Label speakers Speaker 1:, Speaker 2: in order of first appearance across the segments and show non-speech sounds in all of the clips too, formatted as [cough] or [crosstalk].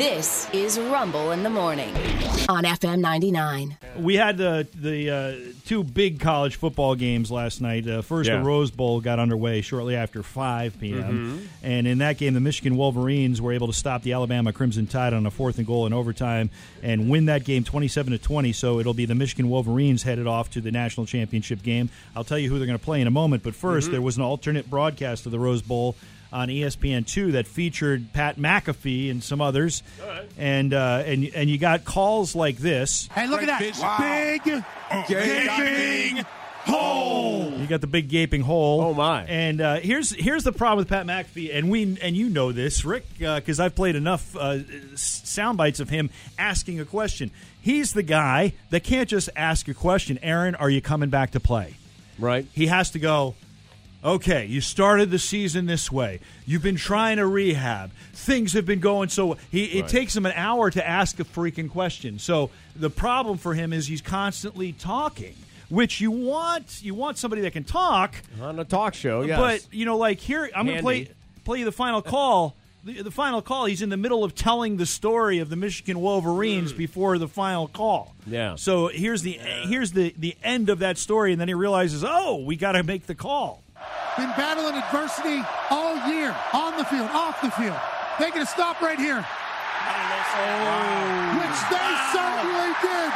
Speaker 1: This is Rumble in the Morning on FM 99.
Speaker 2: We had the the uh, two big college football games last night. Uh, first,
Speaker 3: Yeah.
Speaker 2: the Rose Bowl got underway shortly after 5 p.m.
Speaker 3: Mm-hmm.
Speaker 2: And in that game, the Michigan Wolverines were able to stop the Alabama Crimson Tide on a fourth and goal in overtime and win that game 27 to 20. So it'll be the Michigan Wolverines headed off to the national championship game. I'll tell you who they're going to play in a moment. But 1st
Speaker 3: Mm-hmm.
Speaker 2: there was an alternate broadcast of the Rose Bowl on E ESPN2 that featured Pat McAfee and some others. And uh, and and you got calls like this.
Speaker 4: Hey, look at that. Big gaping hole.
Speaker 2: You got the big gaping hole.
Speaker 3: Oh, my.
Speaker 2: And uh, here's here's the problem with Pat McAfee, and we and you know this, Rick, because I've played enough uh, sound bites of him asking a question. He's the guy that can't just ask a question. Aaron, are you coming back to play?
Speaker 3: Right.
Speaker 2: He has to go. Okay, you started the season this way. You've been trying to rehab. Things have been going so. He it
Speaker 3: Right.
Speaker 2: takes him an hour to ask a freaking question. So the problem for him is he's constantly talking, which you want. You want somebody that can talk.
Speaker 3: On a talk show, yes.
Speaker 2: But you know, like here, I'm going to play play you the final call. The, the final call. He's in the middle of telling the story of the Michigan Wolverines mm. before the final call.
Speaker 3: Yeah.
Speaker 2: So here's the here's the the end of that story, and then he realizes, oh, we got to make the call.
Speaker 4: Been battling adversity all year, on the field, off the field. They Making a stop right here, which they certainly did.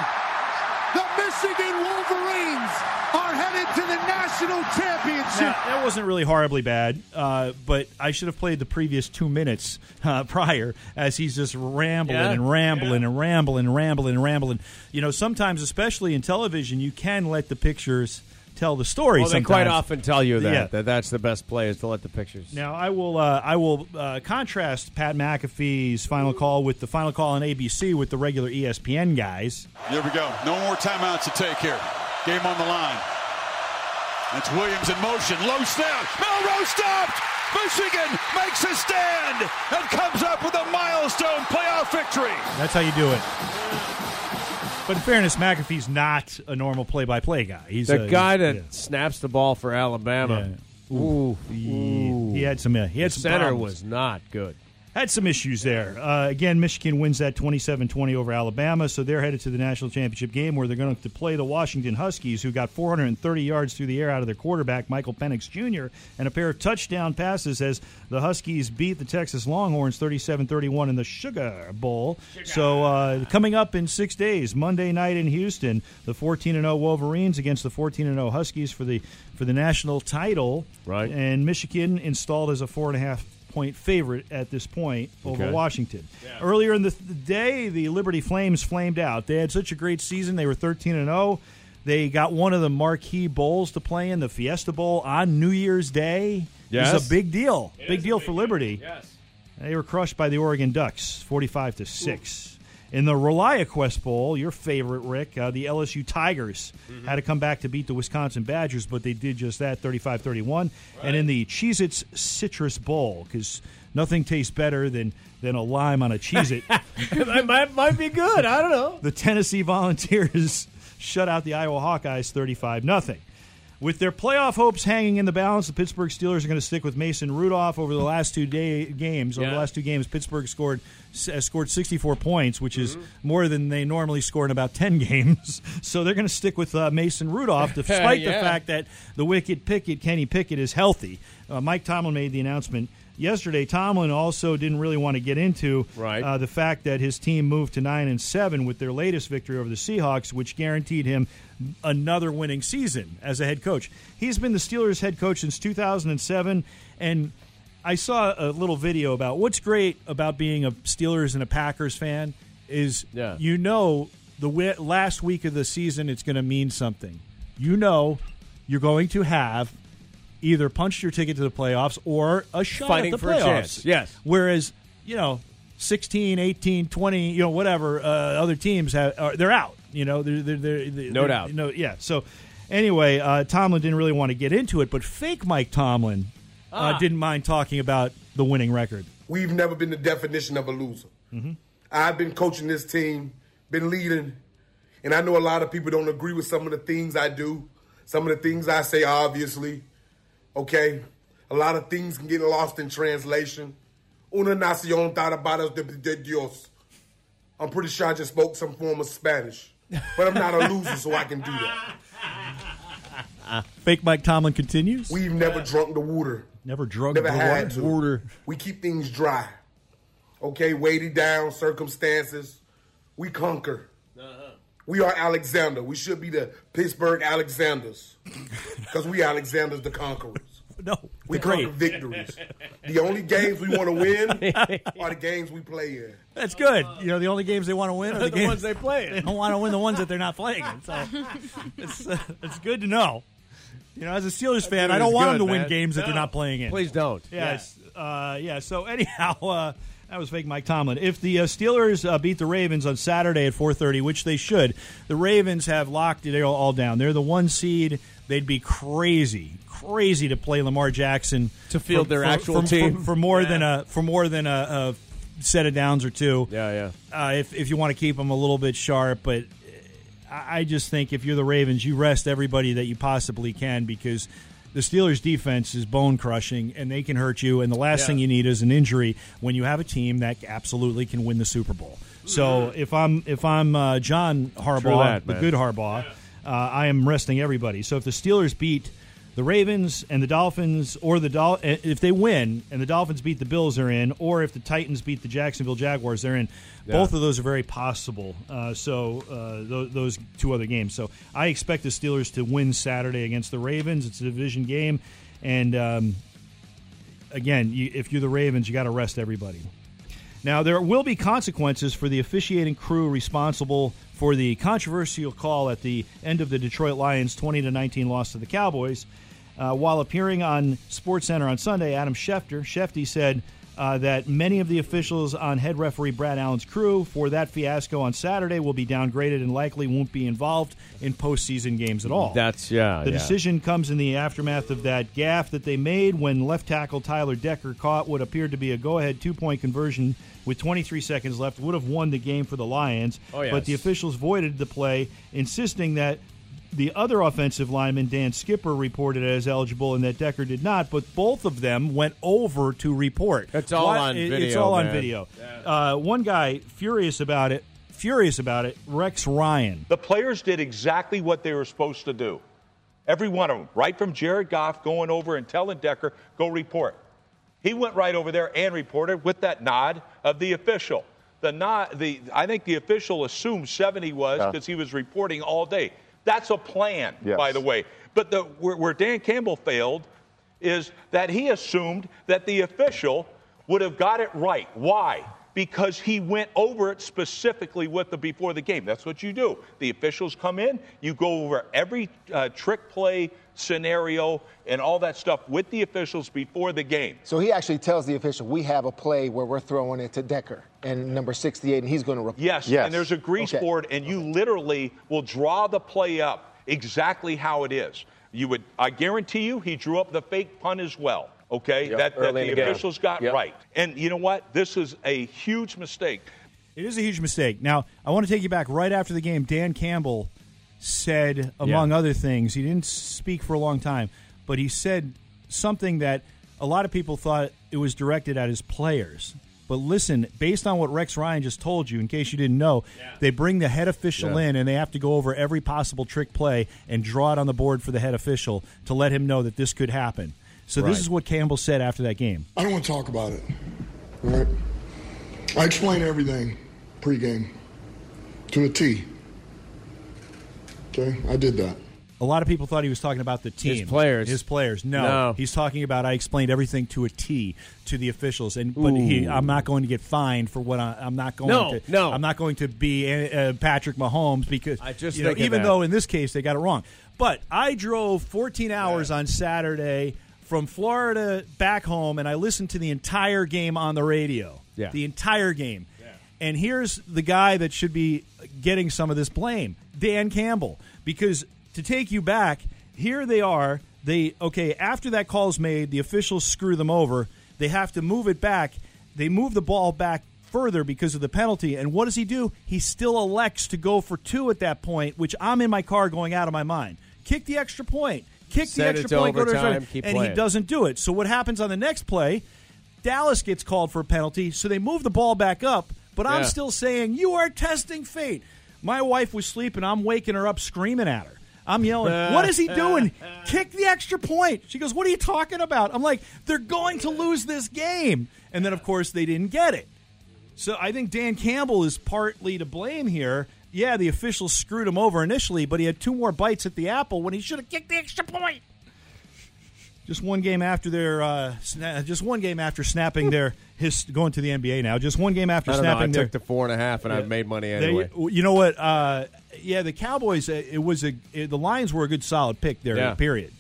Speaker 4: The Michigan Wolverines are headed to the national championship.
Speaker 2: Now, that wasn't really horribly bad, uh, but I should have played the previous two minutes uh, prior as he's just rambling
Speaker 3: Yeah.
Speaker 2: and rambling and rambling and rambling and rambling. You know, sometimes, especially in television, you can let the pictures tell the story.
Speaker 3: well, they
Speaker 2: sometimes.
Speaker 3: quite often tell you that,
Speaker 2: Yeah.
Speaker 3: that that's the best play is to let the pictures.
Speaker 2: Now I will uh, I will uh, contrast Pat McAfee's final call with the final call on ABC with the regular ESPN guys.
Speaker 5: Here we go. No more timeouts to take here. Game on the line. It's Williams in motion. Low snap. Milroe stopped. Michigan makes a stand and comes up with a milestone playoff victory.
Speaker 2: That's how you do it. But in fairness, McAfee's not a normal play-by-play guy. He's
Speaker 3: the
Speaker 2: a,
Speaker 3: guy that
Speaker 2: yeah.
Speaker 3: snaps the ball for Alabama.
Speaker 2: Yeah.
Speaker 3: Ooh,
Speaker 2: He, he had some. uh, He had
Speaker 3: the
Speaker 2: some
Speaker 3: center
Speaker 2: problems.
Speaker 3: was not good.
Speaker 2: Had some issues there. Uh, again, Michigan wins that 27-20 over Alabama, so they're headed to the national championship game where they're going to play the Washington Huskies, who got 430 yards through the air out of their quarterback, Michael Penix Jr., and a pair of touchdown passes as the Huskies beat the Texas Longhorns 37-31 in the Sugar Bowl. So uh, coming up in six days, Monday night in Houston, the 14-0 Wolverines against the 14-0 Huskies for the for the national title.
Speaker 3: Right.
Speaker 2: And Michigan installed as a four and a half point favorite at this point over
Speaker 3: Okay.
Speaker 2: Washington. Earlier in the, the day, the Liberty Flames flamed out. They had such a great season. They were 13 and 0. They got one of the marquee bowls to play in, the Fiesta Bowl on New Year's Day. It
Speaker 3: Yes.
Speaker 2: was a big deal. big deal for Liberty.
Speaker 3: Yes.
Speaker 2: They were crushed by the Oregon Ducks, 45 to 6. In the ReliaQuest Bowl, your favorite, Rick, uh, the LSU Tigers had to come back to beat the Wisconsin Badgers, but they did just that, 35 31. And in the Cheez Its Citrus Bowl, because nothing tastes better than, than a lime on a Cheez It, [laughs]
Speaker 3: that might, might be good. I don't know.
Speaker 2: the Tennessee Volunteers [laughs] shut out the Iowa Hawkeyes 35 0. With their playoff hopes hanging in the balance, the Pittsburgh Steelers are going to stick with Mason Rudolph over the last two day games. Over the last two games, Pittsburgh scored uh, scored 64 points, which is
Speaker 3: Mm-hmm.
Speaker 2: more than they normally score in about 10 [laughs] games. So they're going to stick with uh, Mason Rudolph, [laughs] despite the fact that the wicked Pickett, Kenny Pickett, is healthy. Uh, Mike Tomlin made the announcement yesterday. Tomlin also didn't really want to get into
Speaker 3: Right.
Speaker 2: uh, the fact that his team moved to nine and seven with their latest victory over the Seahawks, which guaranteed him another winning season as a head coach. He's been the Steelers' head coach since 2007, and I saw a little video about what's great about being a Steelers and a Packers fan is
Speaker 3: Yeah.
Speaker 2: you know the wi- last week of the season it's going to mean something. You know you're going to have either punched your ticket to the playoffs or a shot
Speaker 3: Fighting
Speaker 2: at the
Speaker 3: for a
Speaker 2: playoffs.
Speaker 3: chance, yes.
Speaker 2: Whereas, you know, 16, 18, 20, you know, whatever, uh, other teams have are, they're out. You know, they're, they're, they're, they're
Speaker 3: No
Speaker 2: they're-
Speaker 3: doubt.
Speaker 2: No, yeah. So anyway, uh, Tomlin didn't really want to get into it, but fake Mike Tomlin
Speaker 3: Ah.
Speaker 2: uh, didn't mind talking about the winning record.
Speaker 6: We've never been the definition of a loser. I've been coaching this team, been leading, and I know a lot of people don't agree with some of the things I do, some of the things I say, obviously. Okay? A lot of things can get lost in translation. Una nación tratados de, de Dios. I'm pretty sure I just spoke some form of Spanish. But I'm not a loser, so I can do that.
Speaker 2: Fake Mike Tomlin continues.
Speaker 6: We've never drunk the water.
Speaker 2: never drunk
Speaker 6: Never
Speaker 2: the
Speaker 6: had
Speaker 2: water.
Speaker 6: to.
Speaker 3: Water.
Speaker 6: We keep things dry. Okay, weighted down circumstances. We conquer. We are Alexander. We should be the Pittsburgh Alexanders. [laughs] Because we Alexanders the conquerors.
Speaker 2: No,
Speaker 6: We
Speaker 2: the
Speaker 6: conquer
Speaker 2: great.
Speaker 6: victories. The only games we want to win [laughs] are the games we play in.
Speaker 2: That's good. You know, the only games they want to win are the, [laughs]
Speaker 3: the
Speaker 2: games
Speaker 3: ones they play in.
Speaker 2: They don't want to win the ones that they're not playing in. So it's uh, it's good to know. You know, as a Steelers fan, I don't want
Speaker 3: good,
Speaker 2: them to win
Speaker 3: man.
Speaker 2: games that they're not playing in.
Speaker 3: Please don't.
Speaker 2: Yes. Uh, yeah. So anyhow, uh, that was fake Mike Tomlin. If the uh, Steelers uh, beat the Ravens on Saturday at 4:30, which they should, the Ravens have locked it all down. They're the one seed. They'd be crazy, crazy to play Lamar Jackson
Speaker 3: To field
Speaker 2: for-
Speaker 3: their
Speaker 2: for-
Speaker 3: actual
Speaker 2: for,
Speaker 3: team.
Speaker 2: for, more
Speaker 3: Yeah.
Speaker 2: than a for more than a, a set of downs or two.
Speaker 3: Yeah, yeah.
Speaker 2: Uh, if if you want to keep them a little bit sharp, but uh, I just think if you're the Ravens, you rest everybody that you possibly can because the Steelers' defense is bone crushing and they can hurt you. And the last
Speaker 3: Yeah.
Speaker 2: thing you need is an injury when you have a team that absolutely can win the Super Bowl. So if I'm if I'm uh, John Harbaugh,
Speaker 3: that,
Speaker 2: the good Harbaugh, uh, I am resting everybody. So if the Steelers beat the Ravens and the Dolphins, or the Dol- eh, if they win and the Dolphins beat the Bills, they're in. Or if the Titans beat the Jacksonville Jaguars, they're in. Both of those are very possible. Uh, so uh, th- those two other games. So I expect the Steelers to win Saturday against the Ravens. It's a division game, and um, again, you, if you're the Ravens, you got to rest everybody. Now, there will be consequences for the officiating crew responsible for the controversial call at the end of the Detroit Lions' 20 to 19 loss to the Cowboys. Uh, while appearing on SportsCenter on Sunday, Adam Schefter, Shefty said uh, that many of the officials on head referee Brad Allen's crew for that fiasco on Saturday will be downgraded and likely won't be involved in postseason games at all.
Speaker 3: That's yeah.
Speaker 2: The
Speaker 3: yeah.
Speaker 2: decision comes in the aftermath of that gaffe that they made when left tackle Taylor Decker caught what appeared to be a go-ahead two-point conversion with 23 seconds left. Would have won the game for the Lions,
Speaker 3: Oh, yes.
Speaker 2: but the officials voided the play, insisting that the other offensive lineman Dan Skipper reported as eligible and that Decker did not. But both of them went over to report.
Speaker 3: It's all
Speaker 2: Why-
Speaker 3: on
Speaker 2: it- It's
Speaker 3: video,
Speaker 2: all on
Speaker 3: man.
Speaker 2: video. Uh, one guy furious about it. Furious about it. Rex Ryan.
Speaker 7: The players did exactly what they were supposed to do. Every one of them, right from Jared Goff going over and telling Decker, go report. He went right over there and reported with that nod of the official. The nod, the I think the official assumed 70 was because he was reporting all day. That's a plan,
Speaker 8: Yes.
Speaker 7: by the way. But the, where, where Dan Campbell failed is that he assumed that the official would have got it right. Why? Because he went over it specifically with the before the game. That's what you do. The officials come in, you go over every uh, trick play scenario and all that stuff with the officials before the game.
Speaker 8: So he actually tells the official, we have a play where we're throwing it to Decker and number 68, and he's going to report.
Speaker 7: Yes,
Speaker 8: Yes.
Speaker 7: and there's a grease
Speaker 8: Okay.
Speaker 7: board, and you literally will draw the play up exactly how it is. You would, I guarantee you, he drew up the fake punt as well. Okay,
Speaker 8: Yep,
Speaker 7: that, that the
Speaker 8: the
Speaker 7: officials got
Speaker 8: Yep.
Speaker 7: right. And you know what? This is a huge mistake.
Speaker 2: It is a huge mistake. Now, I want to take you back right after the game. Dan Campbell said, among other things, he didn't speak for a long time, but he said something that a lot of people thought it was directed at his players. But listen, based on what Rex Ryan just told you, in case you didn't know, they bring the head official
Speaker 3: Yeah.
Speaker 2: in and they have to go over every possible trick play and draw it on the board for the head official to let him know that this could happen. So
Speaker 3: Right.
Speaker 2: this is what Campbell said after that game.
Speaker 9: I don't want to talk about it. All right? I explained everything pregame to a T. Okay? I did that.
Speaker 2: A lot of people thought he was talking about the team,
Speaker 3: players.
Speaker 2: His players. No,
Speaker 3: No.
Speaker 2: he's talking about. I explained everything to a T to the officials, and but he, I'm not going to get fined for what I, I'm not going
Speaker 3: No,
Speaker 2: to.
Speaker 3: no.
Speaker 2: I'm not going to be uh, Patrick Mahomes because
Speaker 3: I just
Speaker 2: you know,
Speaker 3: think of
Speaker 2: even
Speaker 3: that.
Speaker 2: though in this case they got it wrong. But I drove 14 hours on Saturday from Florida back home, and I listened to the entire game on the radio.
Speaker 3: Yeah.
Speaker 2: the entire game. And here's the guy that should be getting some of this blame, Dan Campbell, because to take you back, here they are. They okay after that call's made, the officials screw them over. They have to move it back. They move the ball back further because of the penalty. And what does he do? He still elects to go for two at that point, which I'm in my car going out of my mind. Kick the extra point. Kick
Speaker 3: Send
Speaker 2: the extra point. go to
Speaker 3: overtime,
Speaker 2: extra- and he doesn't do it. So what happens on the next play? Dallas gets called for a penalty, so they move the ball back up. But I'm
Speaker 3: Yeah.
Speaker 2: still saying you are testing fate. My wife was sleeping. I'm waking her up, screaming at her. I'm yelling, "What is he doing? [laughs] Kick the extra point!" She goes, "What are you talking about?" I'm like, "They're going to lose this game," and then of course they didn't get it. So I think Dan Campbell is partly to blame here. Yeah, the officials screwed him over initially, but he had two more bites at the apple when he should have kicked the extra point. Just one game after their, uh, sna- just one game after snapping their his going to the NBA now. Just one game after
Speaker 3: I don't know. I
Speaker 2: snapping their
Speaker 3: took the four and a half, and I've made money
Speaker 2: they-
Speaker 3: anyway.
Speaker 2: you know what? Uh, yeah, the Cowboys. uh, It was a it, the Lions were a good solid pick there.
Speaker 3: Yeah.
Speaker 2: Period.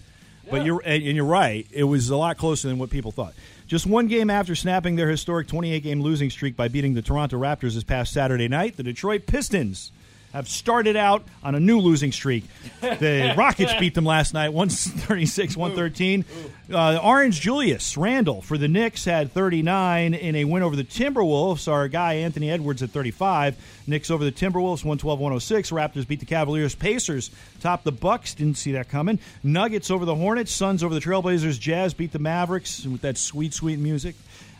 Speaker 2: But you're and, and you're right. It was a lot closer than what people thought. Just one game after snapping their historic 28 game losing streak by beating the Toronto Raptors this past Saturday night, the Detroit Pistons have started out on a new losing streak. The [laughs] Rockets beat them last night, 136 113. Uh, Orange Julius Randle for the Knicks had 39 in a win over the Timberwolves. Our guy Anthony Edwards at 35. Knicks over the Timberwolves 112 106. Raptors beat the Cavaliers. Pacers top the Bucks. Didn't see that coming. Nuggets over the Hornets. Suns over the Trailblazers. Jazz beat the Mavericks with that sweet, sweet music.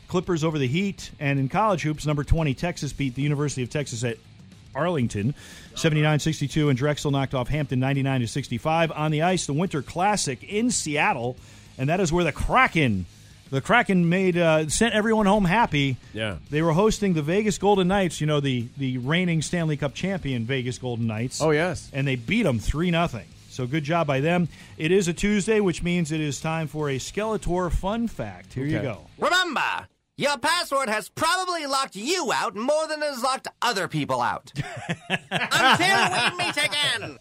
Speaker 2: Clippers over the Heat. And in college hoops, number 20, Texas beat the University of Texas at Arlington, 79-62, and Drexel knocked off Hampton 99 65 on the ice. The Winter Classic in Seattle, and that is where the Kraken, the Kraken made uh, sent everyone home happy.
Speaker 3: Yeah.
Speaker 2: they were hosting the Vegas Golden Knights. You know the the reigning Stanley Cup champion Vegas Golden Knights.
Speaker 3: Oh, yes.
Speaker 2: and they beat them three nothing. So good job by them. It is a Tuesday, which means it is time for a Skeletor fun fact. Here you go.
Speaker 10: Remember, your password has probably locked you out more than it has locked other people out. [laughs] Until we meet again.